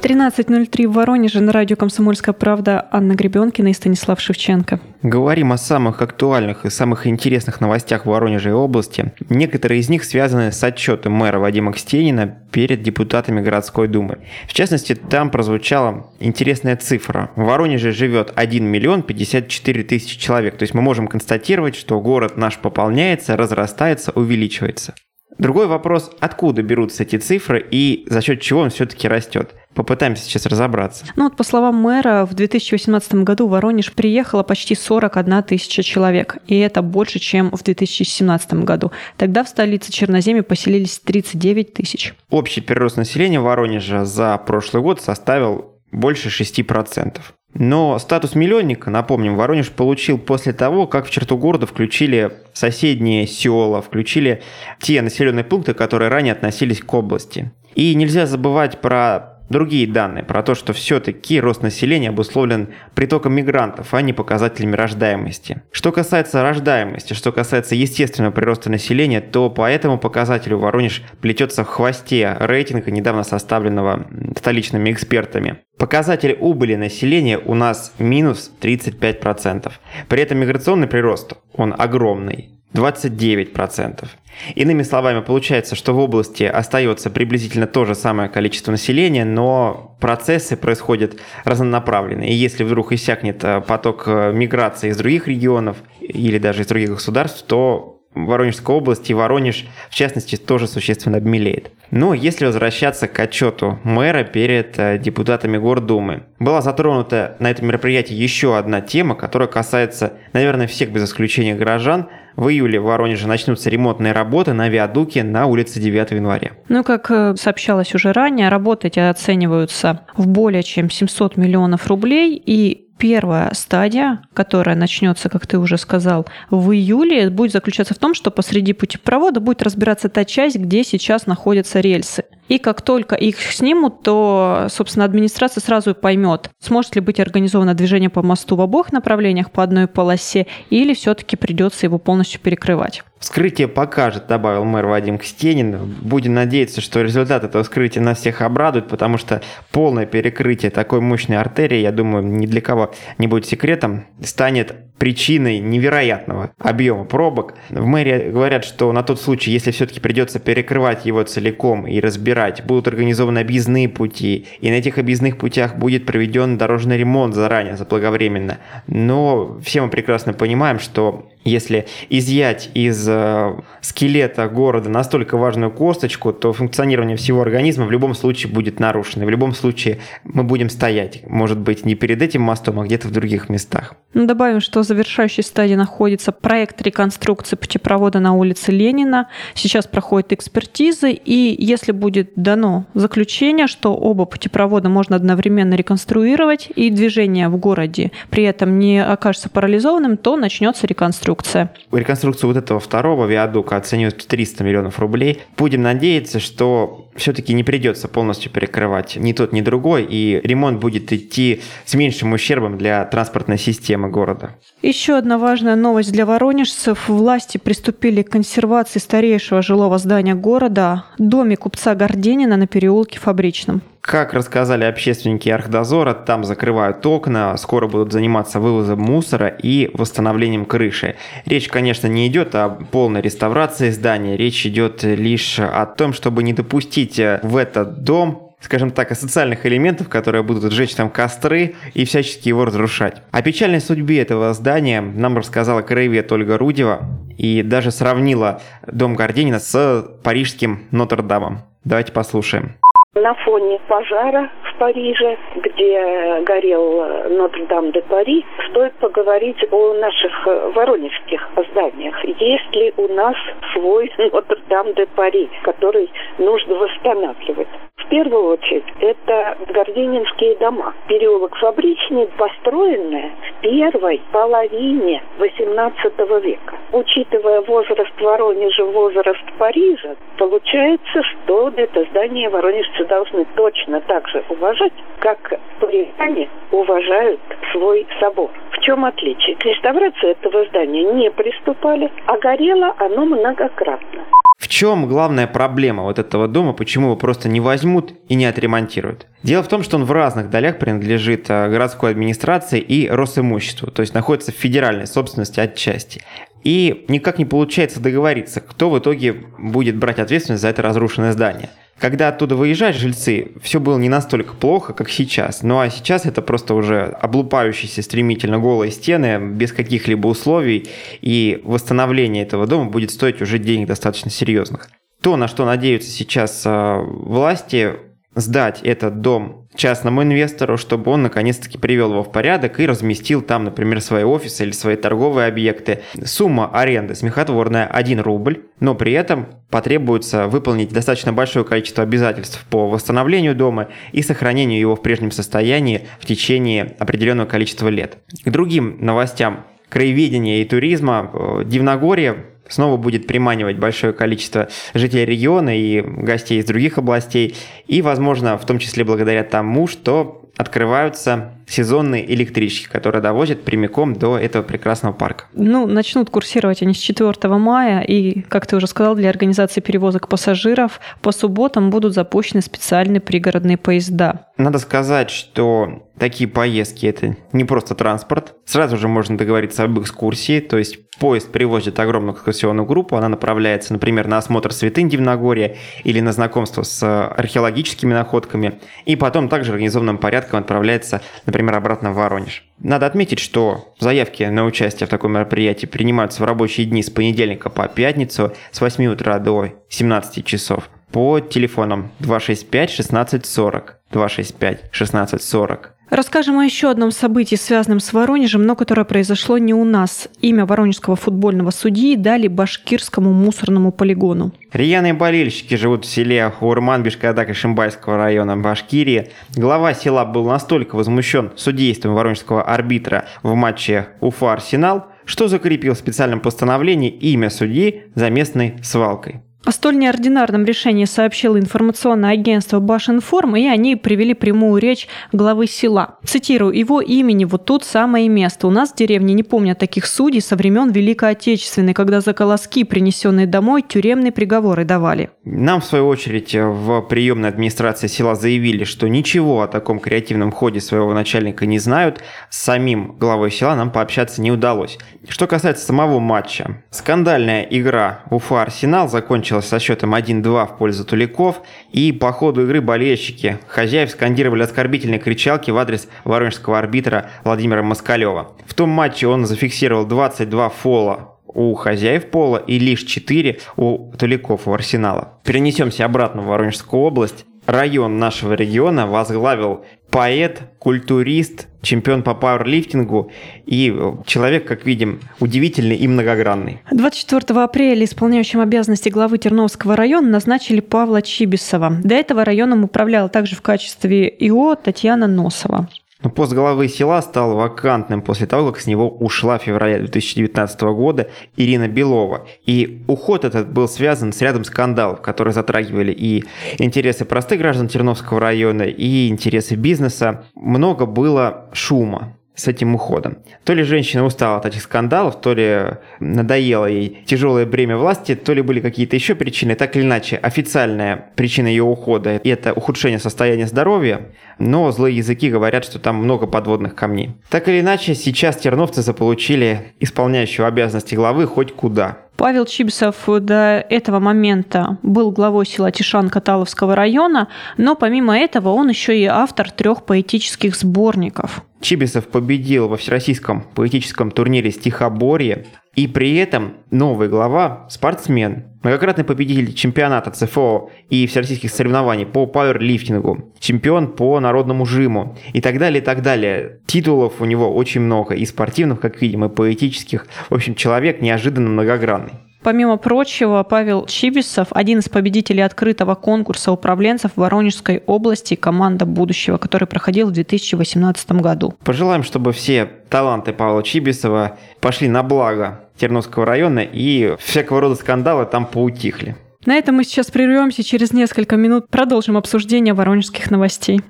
13.03 в Воронеже на радио «Комсомольская правда» Анна Гребенкина и Станислав Шевченко. Говорим о самых актуальных и самых интересных новостях в Воронеже и области. Некоторые из них связаны с отчетом мэра Вадима Кстенина перед депутатами городской думы. В частности, там прозвучала интересная цифра. В Воронеже живет 1 миллион 54 тысячи человек. То есть мы можем констатировать, что город наш пополняется, разрастается, увеличивается. Другой вопрос, откуда берутся эти цифры и за счет чего он все-таки растет. Попытаемся сейчас разобраться. Ну вот по словам мэра, в 2018 году в Воронеж приехало почти 41 тысяча человек, и это больше, чем в 2017 году. Тогда в столице Черноземья поселились 39 тысяч. Общий прирост населения Воронежа за прошлый год составил больше 6%. Но статус миллионника, напомним, Воронеж получил после того, как в черту города включили соседние села, включили те населенные пункты, которые ранее относились к области. И нельзя забывать про другие данные про то, что все-таки рост населения обусловлен притоком мигрантов, а не показателями рождаемости. Что касается рождаемости, что касается естественного прироста населения, то по этому показателю Воронеж плетется в хвосте рейтинга, недавно составленного столичными экспертами. Показатель убыли населения у нас минус 35%. При этом миграционный прирост, он огромный. 29%. Иными словами, получается, что в области остается приблизительно то же самое количество населения, но процессы происходят разнонаправленные. И если вдруг иссякнет э, поток э, миграции из других регионов или даже из других государств, то Воронежской области и Воронеж, в частности, тоже существенно обмелеет. Но если возвращаться к отчету мэра перед э, депутатами Гордумы, была затронута на этом мероприятии еще одна тема, которая касается, наверное, всех без исключения горожан. В июле в Воронеже начнутся ремонтные работы на виадуке на улице 9 января. Ну, как э, сообщалось уже ранее, работы эти оцениваются в более чем 700 миллионов рублей, и Первая стадия, которая начнется, как ты уже сказал, в июле, будет заключаться в том, что посреди путепровода будет разбираться та часть, где сейчас находятся рельсы. И как только их снимут, то, собственно, администрация сразу поймет, сможет ли быть организовано движение по мосту в обоих направлениях по одной полосе, или все-таки придется его полностью перекрывать. Вскрытие покажет, добавил мэр Вадим Кстенин. Будем надеяться, что результат этого вскрытия нас всех обрадует, потому что полное перекрытие такой мощной артерии, я думаю, ни для кого не будет секретом, станет причиной невероятного объема пробок. В мэрии говорят, что на тот случай, если все-таки придется перекрывать его целиком и разбирать, будут организованы объездные пути, и на этих объездных путях будет проведен дорожный ремонт заранее, заблаговременно. Но все мы прекрасно понимаем, что если изъять из э, скелета города настолько важную косточку, то функционирование всего организма в любом случае будет нарушено. В любом случае мы будем стоять, может быть, не перед этим мостом, а где-то в других местах. Ну, добавим, что завершающей стадии находится проект реконструкции путепровода на улице Ленина. Сейчас проходят экспертизы, и если будет дано заключение, что оба путепровода можно одновременно реконструировать, и движение в городе при этом не окажется парализованным, то начнется реконструкция? Реконструкцию вот этого второго виадука оценивают в 300 миллионов рублей. Будем надеяться, что все-таки не придется полностью перекрывать ни тот, ни другой, и ремонт будет идти с меньшим ущербом для транспортной системы города. Еще одна важная новость для воронежцев. Власти приступили к консервации старейшего жилого здания города, доме купца Горденина на переулке Фабричном. Как рассказали общественники Архдозора, там закрывают окна, скоро будут заниматься вывозом мусора и восстановлением крыши. Речь, конечно, не идет о полной реставрации здания, речь идет лишь о том, чтобы не допустить в этот дом скажем так, социальных элементов, которые будут сжечь там костры и всячески его разрушать. О печальной судьбе этого здания нам рассказала краевед Ольга Рудева и даже сравнила дом Горденина с парижским Нотр-Дамом. Давайте послушаем. На фоне пожара в Париже, где горел Нотр-Дам-де-Пари, стоит поговорить о наших воронежских зданиях. Есть ли у нас свой Нотр-Дам-де-Пари, который нужно восстанавливать? В первую очередь, это Горденинские дома. Переулок Фабричный, построенные в первой половине XVIII века. Учитывая возраст Воронежа, возраст Парижа, получается, что это здание воронежцы должны точно так же уважать, как парижане уважают свой собор. В чем отличие? К реставрации этого здания не приступали, а горело оно многократно. В чем главная проблема вот этого дома, почему его просто не возьмут и не отремонтируют? Дело в том, что он в разных долях принадлежит э, городской администрации и Росимуществу, то есть находится в федеральной собственности отчасти. И никак не получается договориться, кто в итоге будет брать ответственность за это разрушенное здание. Когда оттуда выезжают жильцы, все было не настолько плохо, как сейчас. Ну а сейчас это просто уже облупающиеся стремительно голые стены, без каких-либо условий, и восстановление этого дома будет стоить уже денег достаточно серьезных. То, на что надеются сейчас э, власти, сдать этот дом частному инвестору, чтобы он наконец-таки привел его в порядок и разместил там, например, свои офисы или свои торговые объекты. Сумма аренды смехотворная 1 рубль, но при этом потребуется выполнить достаточно большое количество обязательств по восстановлению дома и сохранению его в прежнем состоянии в течение определенного количества лет. К другим новостям краеведения и туризма э, Дивногорье снова будет приманивать большое количество жителей региона и гостей из других областей. И, возможно, в том числе благодаря тому, что открываются сезонные электрички, которые довозят прямиком до этого прекрасного парка. Ну, начнут курсировать они с 4 мая, и, как ты уже сказал, для организации перевозок пассажиров по субботам будут запущены специальные пригородные поезда. Надо сказать, что такие поездки – это не просто транспорт. Сразу же можно договориться об экскурсии, то есть поезд привозит огромную экскурсионную группу, она направляется, например, на осмотр святынь Дивногорья или на знакомство с археологическими находками, и потом также организованным порядком отправляется, например, обратно в Воронеж. Надо отметить, что заявки на участие в таком мероприятии принимаются в рабочие дни с понедельника по пятницу с 8 утра до 17 часов по телефонам 265 1640 265 1640 Расскажем о еще одном событии, связанном с Воронежем, но которое произошло не у нас. Имя воронежского футбольного судьи дали башкирскому мусорному полигону. Рьяные болельщики живут в селе Урман Бишкадак и Шимбайского района Башкирии. Глава села был настолько возмущен судейством воронежского арбитра в матче Уфа-Арсенал, что закрепил в специальном постановлении имя судьи за местной свалкой. О столь неординарном решении сообщило информационное агентство Башинформ, и они привели прямую речь главы села. Цитирую, его имени вот тут самое место. У нас в деревне не помнят таких судей со времен Великой Отечественной, когда за колоски, принесенные домой, тюремные приговоры давали. Нам, в свою очередь, в приемной администрации села заявили, что ничего о таком креативном ходе своего начальника не знают. С самим главой села нам пообщаться не удалось. Что касается самого матча. Скандальная игра Уфа-Арсенал закончилась закончилась со счетом 1-2 в пользу Туликов, и по ходу игры болельщики хозяев скандировали оскорбительные кричалки в адрес воронежского арбитра Владимира Москалева. В том матче он зафиксировал 22 фола у хозяев пола и лишь 4 у Туликов у Арсенала. Перенесемся обратно в Воронежскую область район нашего региона возглавил поэт, культурист, чемпион по пауэрлифтингу и человек, как видим, удивительный и многогранный. 24 апреля исполняющим обязанности главы Терновского района назначили Павла Чибисова. До этого районом управляла также в качестве ИО Татьяна Носова. Но пост главы села стал вакантным после того, как с него ушла в феврале 2019 года Ирина Белова. И уход этот был связан с рядом скандалов, которые затрагивали и интересы простых граждан Терновского района, и интересы бизнеса. Много было шума с этим уходом. То ли женщина устала от этих скандалов, то ли надоело ей тяжелое бремя власти, то ли были какие-то еще причины. Так или иначе, официальная причина ее ухода – это ухудшение состояния здоровья, но злые языки говорят, что там много подводных камней. Так или иначе, сейчас терновцы заполучили исполняющего обязанности главы хоть куда. Павел Чибисов до этого момента был главой села Тишан Каталовского района, но помимо этого он еще и автор трех поэтических сборников. Чибисов победил во всероссийском поэтическом турнире стихоборье, и при этом новый глава – спортсмен, многократный победитель чемпионата ЦФО и всероссийских соревнований по пауэрлифтингу, чемпион по народному жиму и так далее, и так далее. Титулов у него очень много, и спортивных, как видим, и поэтических. В общем, человек неожиданно многогранный. Помимо прочего, Павел Чибисов – один из победителей открытого конкурса управленцев Воронежской области «Команда будущего», который проходил в 2018 году. Пожелаем, чтобы все таланты Павла Чибисова пошли на благо Терновского района и всякого рода скандалы там поутихли. На этом мы сейчас прервемся. Через несколько минут продолжим обсуждение воронежских новостей.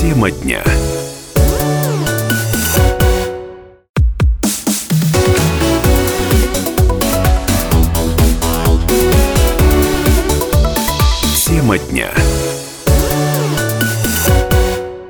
Тема дня. Тема дня.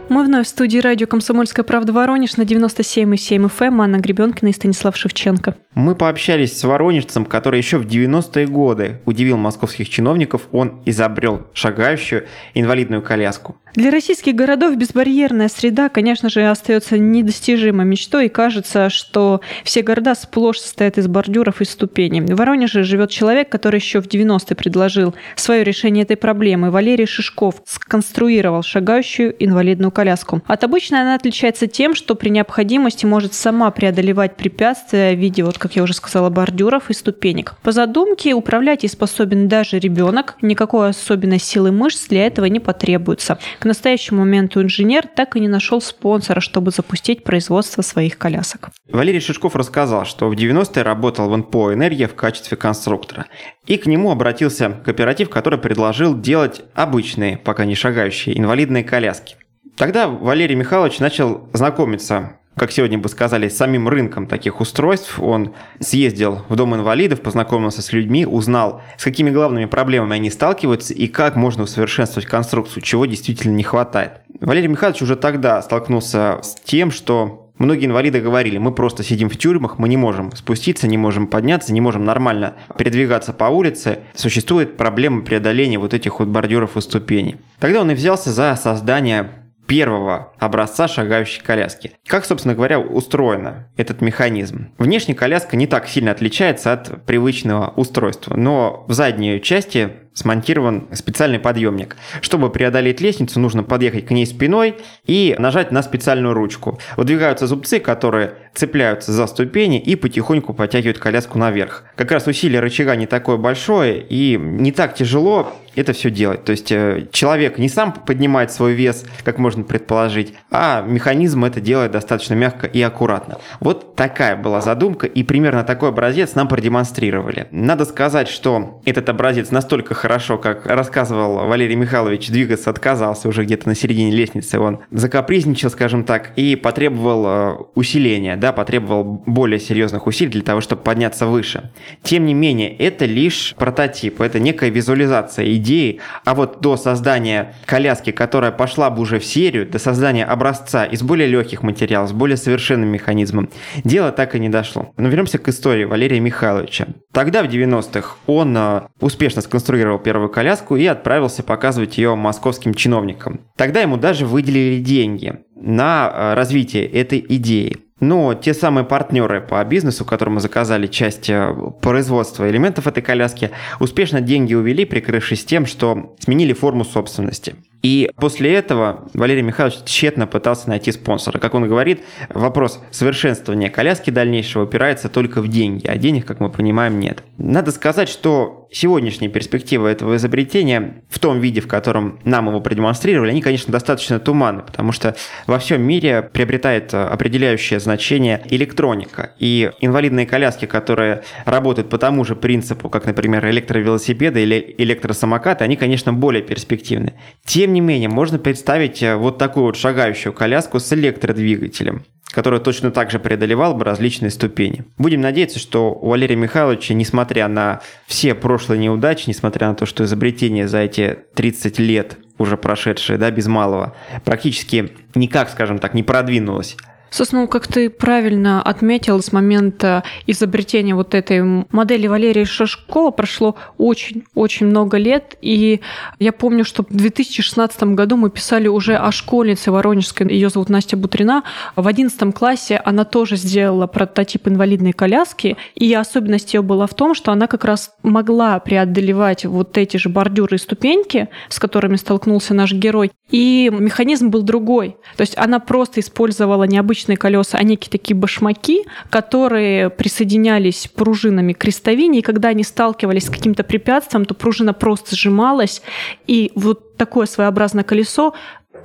Мы вновь в студии радио «Комсомольская правда» Воронеж на 97,7 FM. Эм, Анна Гребенкина и Станислав Шевченко. Мы пообщались с воронежцем, который еще в 90-е годы удивил московских чиновников. Он изобрел шагающую инвалидную коляску. Для российских городов безбарьерная среда, конечно же, остается недостижимой мечтой, и кажется, что все города сплошь состоят из бордюров и ступеней. В Воронеже живет человек, который еще в 90-е предложил свое решение этой проблемы. Валерий Шишков сконструировал шагающую инвалидную коляску. От обычной она отличается тем, что при необходимости может сама преодолевать препятствия в виде, вот как я уже сказала, бордюров и ступенек. По задумке управлять и способен даже ребенок. Никакой особенной силы мышц для этого не потребуется. К настоящему моменту инженер так и не нашел спонсора, чтобы запустить производство своих колясок. Валерий Шишков рассказал, что в 90-е работал в НПО «Энергия» в качестве конструктора. И к нему обратился кооператив, который предложил делать обычные, пока не шагающие, инвалидные коляски. Тогда Валерий Михайлович начал знакомиться как сегодня бы сказали, самим рынком таких устройств. Он съездил в Дом инвалидов, познакомился с людьми, узнал, с какими главными проблемами они сталкиваются и как можно усовершенствовать конструкцию, чего действительно не хватает. Валерий Михайлович уже тогда столкнулся с тем, что Многие инвалиды говорили, мы просто сидим в тюрьмах, мы не можем спуститься, не можем подняться, не можем нормально передвигаться по улице. Существует проблема преодоления вот этих вот бордюров и ступеней. Тогда он и взялся за создание первого образца шагающей коляски. Как, собственно говоря, устроена этот механизм? Внешне коляска не так сильно отличается от привычного устройства, но в задней части смонтирован специальный подъемник. Чтобы преодолеть лестницу, нужно подъехать к ней спиной и нажать на специальную ручку. Выдвигаются зубцы, которые цепляются за ступени и потихоньку подтягивают коляску наверх. Как раз усилие рычага не такое большое и не так тяжело это все делать. То есть э, человек не сам поднимает свой вес, как можно предположить, а механизм это делает достаточно мягко и аккуратно. Вот такая была задумка, и примерно такой образец нам продемонстрировали. Надо сказать, что этот образец настолько хорошо, как рассказывал Валерий Михайлович, двигаться отказался уже где-то на середине лестницы. Он закапризничал, скажем так, и потребовал э, усиления, да, потребовал более серьезных усилий для того, чтобы подняться выше. Тем не менее, это лишь прототип, это некая визуализация идеи, а вот до создания коляски, которая пошла бы уже в серию, до создания образца из более легких материалов, с более совершенным механизмом, дело так и не дошло. Но вернемся к истории Валерия Михайловича. Тогда, в 90-х, он э, успешно сконструировал сфотографировал первую коляску и отправился показывать ее московским чиновникам. Тогда ему даже выделили деньги на э, развитие этой идеи. Но те самые партнеры по бизнесу, которым мы заказали часть э, производства элементов этой коляски, успешно деньги увели, прикрывшись тем, что сменили форму собственности. И после этого Валерий Михайлович тщетно пытался найти спонсора. Как он говорит, вопрос совершенствования коляски дальнейшего упирается только в деньги, а денег, как мы понимаем, нет. Надо сказать, что сегодняшние перспективы этого изобретения в том виде, в котором нам его продемонстрировали, они, конечно, достаточно туманны, потому что во всем мире приобретает определяющее значение электроника. И инвалидные коляски, которые работают по тому же принципу, как, например, электровелосипеды или электросамокаты, они, конечно, более перспективны. Тем не менее, можно представить э, вот такую вот шагающую коляску с электродвигателем который точно так же преодолевал бы различные ступени. Будем надеяться, что у Валерия Михайловича, несмотря на все прошлые неудачи, несмотря на то, что изобретение за эти 30 лет уже прошедшее, да, без малого, практически никак, скажем так, не продвинулось, Собственно, как ты правильно отметил, с момента изобретения вот этой модели Валерия Шашкова прошло очень-очень много лет. И я помню, что в 2016 году мы писали уже о школьнице Воронежской, ее зовут Настя Бутрина. В 11 классе она тоже сделала прототип инвалидной коляски. И особенность ее была в том, что она как раз могла преодолевать вот эти же бордюры и ступеньки, с которыми столкнулся наш герой. И механизм был другой. То есть она просто использовала необычный обычные колеса, а некие такие башмаки, которые присоединялись пружинами к крестовине, и когда они сталкивались с каким-то препятствием, то пружина просто сжималась, и вот такое своеобразное колесо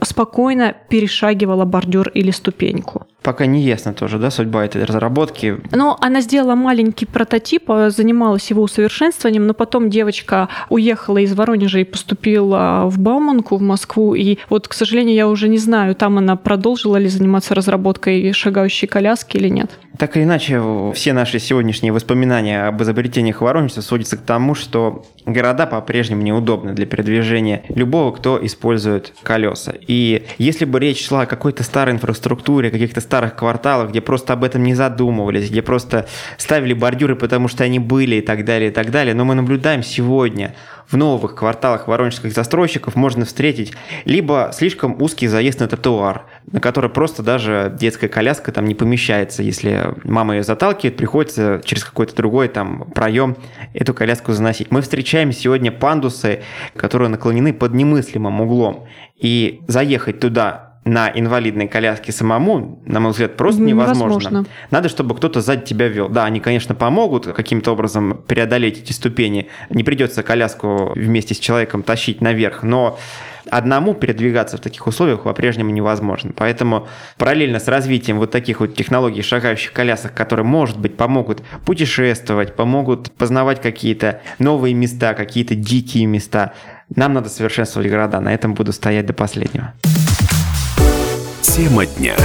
спокойно перешагивала бордюр или ступеньку. Пока не ясно тоже, да, судьба этой разработки. Но она сделала маленький прототип, а, занималась его усовершенствованием, но потом девочка уехала из Воронежа и поступила в Бауманку, в Москву. И вот, к сожалению, я уже не знаю, там она продолжила ли заниматься разработкой шагающей коляски или нет. Так или иначе, все наши сегодняшние воспоминания об изобретениях Воронежца сводятся к тому, что города по-прежнему неудобны для передвижения любого, кто использует колеса. И если бы речь шла о какой-то старой инфраструктуре, каких-то старых кварталах, где просто об этом не задумывались, где просто ставили бордюры, потому что они были и так далее, и так далее, но мы наблюдаем сегодня в новых кварталах воронежских застройщиков можно встретить либо слишком узкий заезд на тротуар, на который просто даже детская коляска там не помещается. Если мама ее заталкивает, приходится через какой-то другой там проем эту коляску заносить. Мы встречаем сегодня пандусы, которые наклонены под немыслимым углом. И заехать туда на инвалидной коляске самому, на мой взгляд, просто невозможно. невозможно. Надо, чтобы кто-то сзади тебя вел. Да, они, конечно, помогут каким-то образом преодолеть эти ступени. Не придется коляску вместе с человеком тащить наверх, но одному передвигаться в таких условиях по-прежнему невозможно. Поэтому параллельно с развитием вот таких вот технологий шагающих колясок, которые, может быть, помогут путешествовать, помогут познавать какие-то новые места, какие-то дикие места, нам надо совершенствовать города. На этом буду стоять до последнего. Тема дня.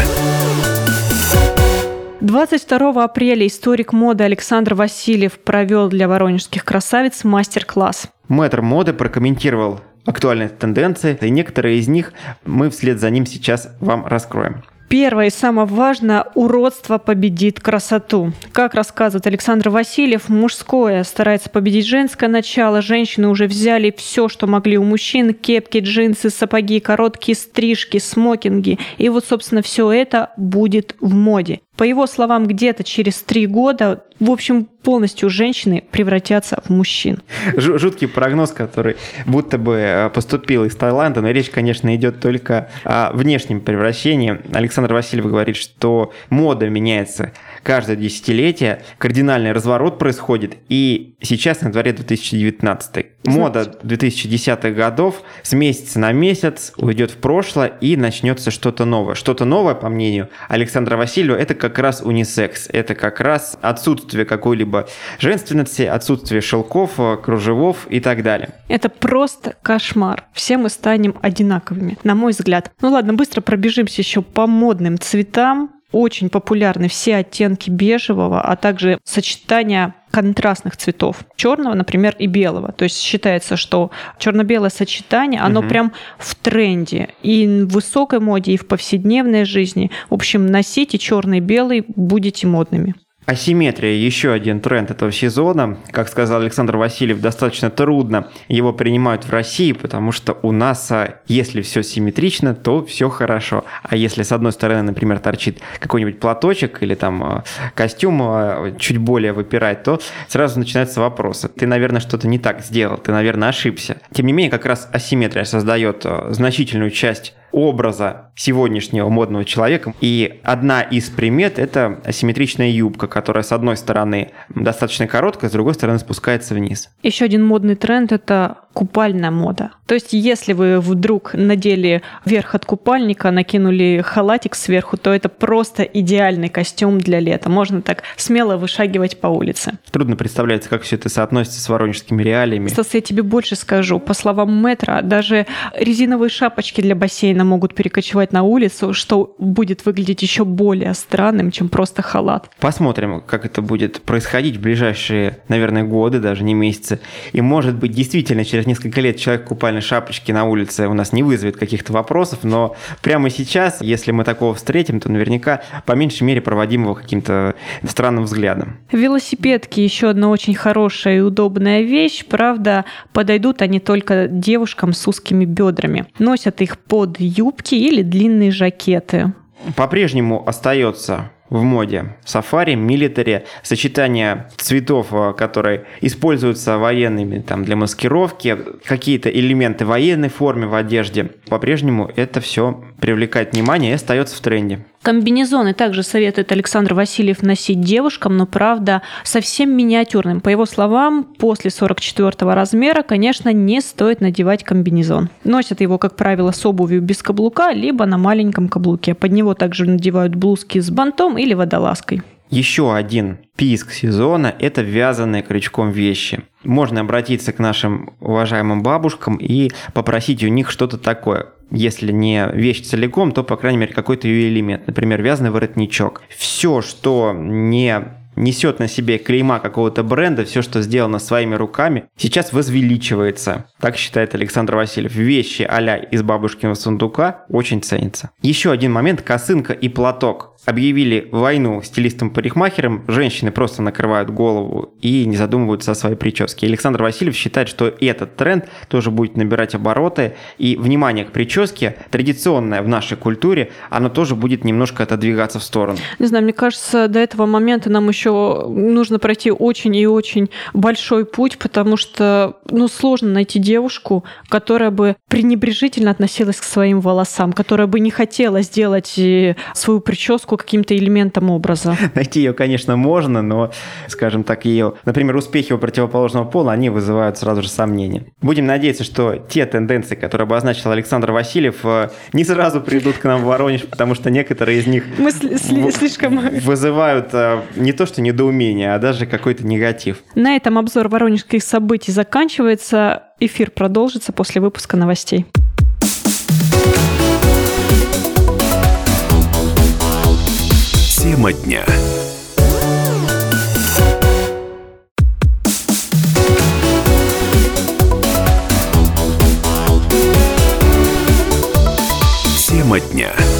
22 апреля историк моды Александр Васильев провел для воронежских красавиц мастер-класс. Мэтр моды прокомментировал актуальные тенденции, и некоторые из них мы вслед за ним сейчас вам раскроем. Первое и самое важное – уродство победит красоту. Как рассказывает Александр Васильев, мужское старается победить женское начало. Женщины уже взяли все, что могли у мужчин – кепки, джинсы, сапоги, короткие стрижки, смокинги. И вот, собственно, все это будет в моде. По его словам, где-то через три года, в общем, полностью женщины превратятся в мужчин. Жуткий прогноз, который будто бы э, поступил из Таиланда, но речь, конечно, идет только о внешнем превращении. Александр Васильев говорит, что мода меняется каждое десятилетие, кардинальный разворот происходит, и сейчас на дворе 2019. Мода 2010-х годов с месяца на месяц уйдет в прошлое и начнется что-то новое. Что-то новое, по мнению Александра Васильева, это как раз унисекс, это как раз отсутствие какой-либо женственности, отсутствие шелков, кружевов и так далее. Это просто кошмар. Все мы станем одинаковыми, на мой взгляд. Ну ладно, быстро пробежимся еще по модным цветам очень популярны все оттенки бежевого, а также сочетание контрастных цветов. Черного, например, и белого. То есть считается, что черно-белое сочетание, оно угу. прям в тренде. И в высокой моде, и в повседневной жизни. В общем, носите черный и белый, будете модными. Асимметрия – еще один тренд этого сезона. Как сказал Александр Васильев, достаточно трудно его принимают в России, потому что у нас, а, если все симметрично, то все хорошо. А если с одной стороны, например, торчит какой-нибудь платочек или там а, костюм а, чуть более выпирает, то сразу начинаются вопросы. Ты, наверное, что-то не так сделал, ты, наверное, ошибся. Тем не менее, как раз асимметрия создает значительную часть образа сегодняшнего модного человека. И одна из примет – это асимметричная юбка, которая с одной стороны достаточно короткая, с другой стороны спускается вниз. Еще один модный тренд – это купальная мода. То есть, если вы вдруг надели верх от купальника, накинули халатик сверху, то это просто идеальный костюм для лета. Можно так смело вышагивать по улице. Трудно представляется, как все это соотносится с воронежскими реалиями. Стас, я тебе больше скажу. По словам метра, даже резиновые шапочки для бассейна могут перекочевать на улицу, что будет выглядеть еще более странным, чем просто халат. Посмотрим, как это будет происходить в ближайшие, наверное, годы, даже не месяцы. И может быть, действительно, через несколько лет человек в купальной шапочке на улице у нас не вызовет каких-то вопросов, но прямо сейчас, если мы такого встретим, то наверняка по меньшей мере проводим его каким-то странным взглядом. Велосипедки еще одна очень хорошая и удобная вещь. Правда, подойдут они только девушкам с узкими бедрами. Носят их под юбки или длинные жакеты. По-прежнему остается в моде. Сафари, милитари, сочетание цветов, э, которые используются военными там, для маскировки, какие-то элементы военной формы в одежде. По-прежнему это все привлекает внимание и остается в тренде. Комбинезоны также советует Александр Васильев носить девушкам, но, правда, совсем миниатюрным. По его словам, после 44 размера, конечно, не стоит надевать комбинезон. Носят его, как правило, с обувью без каблука, либо на маленьком каблуке. Под него также надевают блузки с бантом или водолазкой. Еще один писк сезона – это вязаные крючком вещи. Можно обратиться к нашим уважаемым бабушкам и попросить у них что-то такое. Если не вещь целиком, то, по крайней мере, какой-то ее элемент. Например, вязаный воротничок. Все, что не несет на себе клейма какого-то бренда, все, что сделано своими руками, сейчас возвеличивается. Так считает Александр Васильев. Вещи а из бабушкиного сундука очень ценятся. Еще один момент – косынка и платок объявили войну стилистам-парикмахерам, женщины просто накрывают голову и не задумываются о своей прическе. Александр Васильев считает, что этот тренд тоже будет набирать обороты, и внимание к прическе, традиционное в нашей культуре, оно тоже будет немножко отодвигаться в сторону. Не знаю, мне кажется, до этого момента нам еще нужно пройти очень и очень большой путь, потому что ну, сложно найти девушку, которая бы пренебрежительно относилась к своим волосам, которая бы не хотела сделать э, свою прическу подсказку каким-то элементом образа? Найти ее, конечно, можно, но, скажем так, ее, например, успехи у противоположного пола, они вызывают сразу же сомнения. Будем надеяться, что те тенденции, которые обозначил Александр Васильев, э, не сразу придут к нам в Воронеж, потому что некоторые из них Мы слишком вызывают э, не то что недоумение, а даже какой-то негатив. На этом обзор воронежских событий заканчивается. Эфир продолжится после выпуска новостей. Тема дня. Тема дня.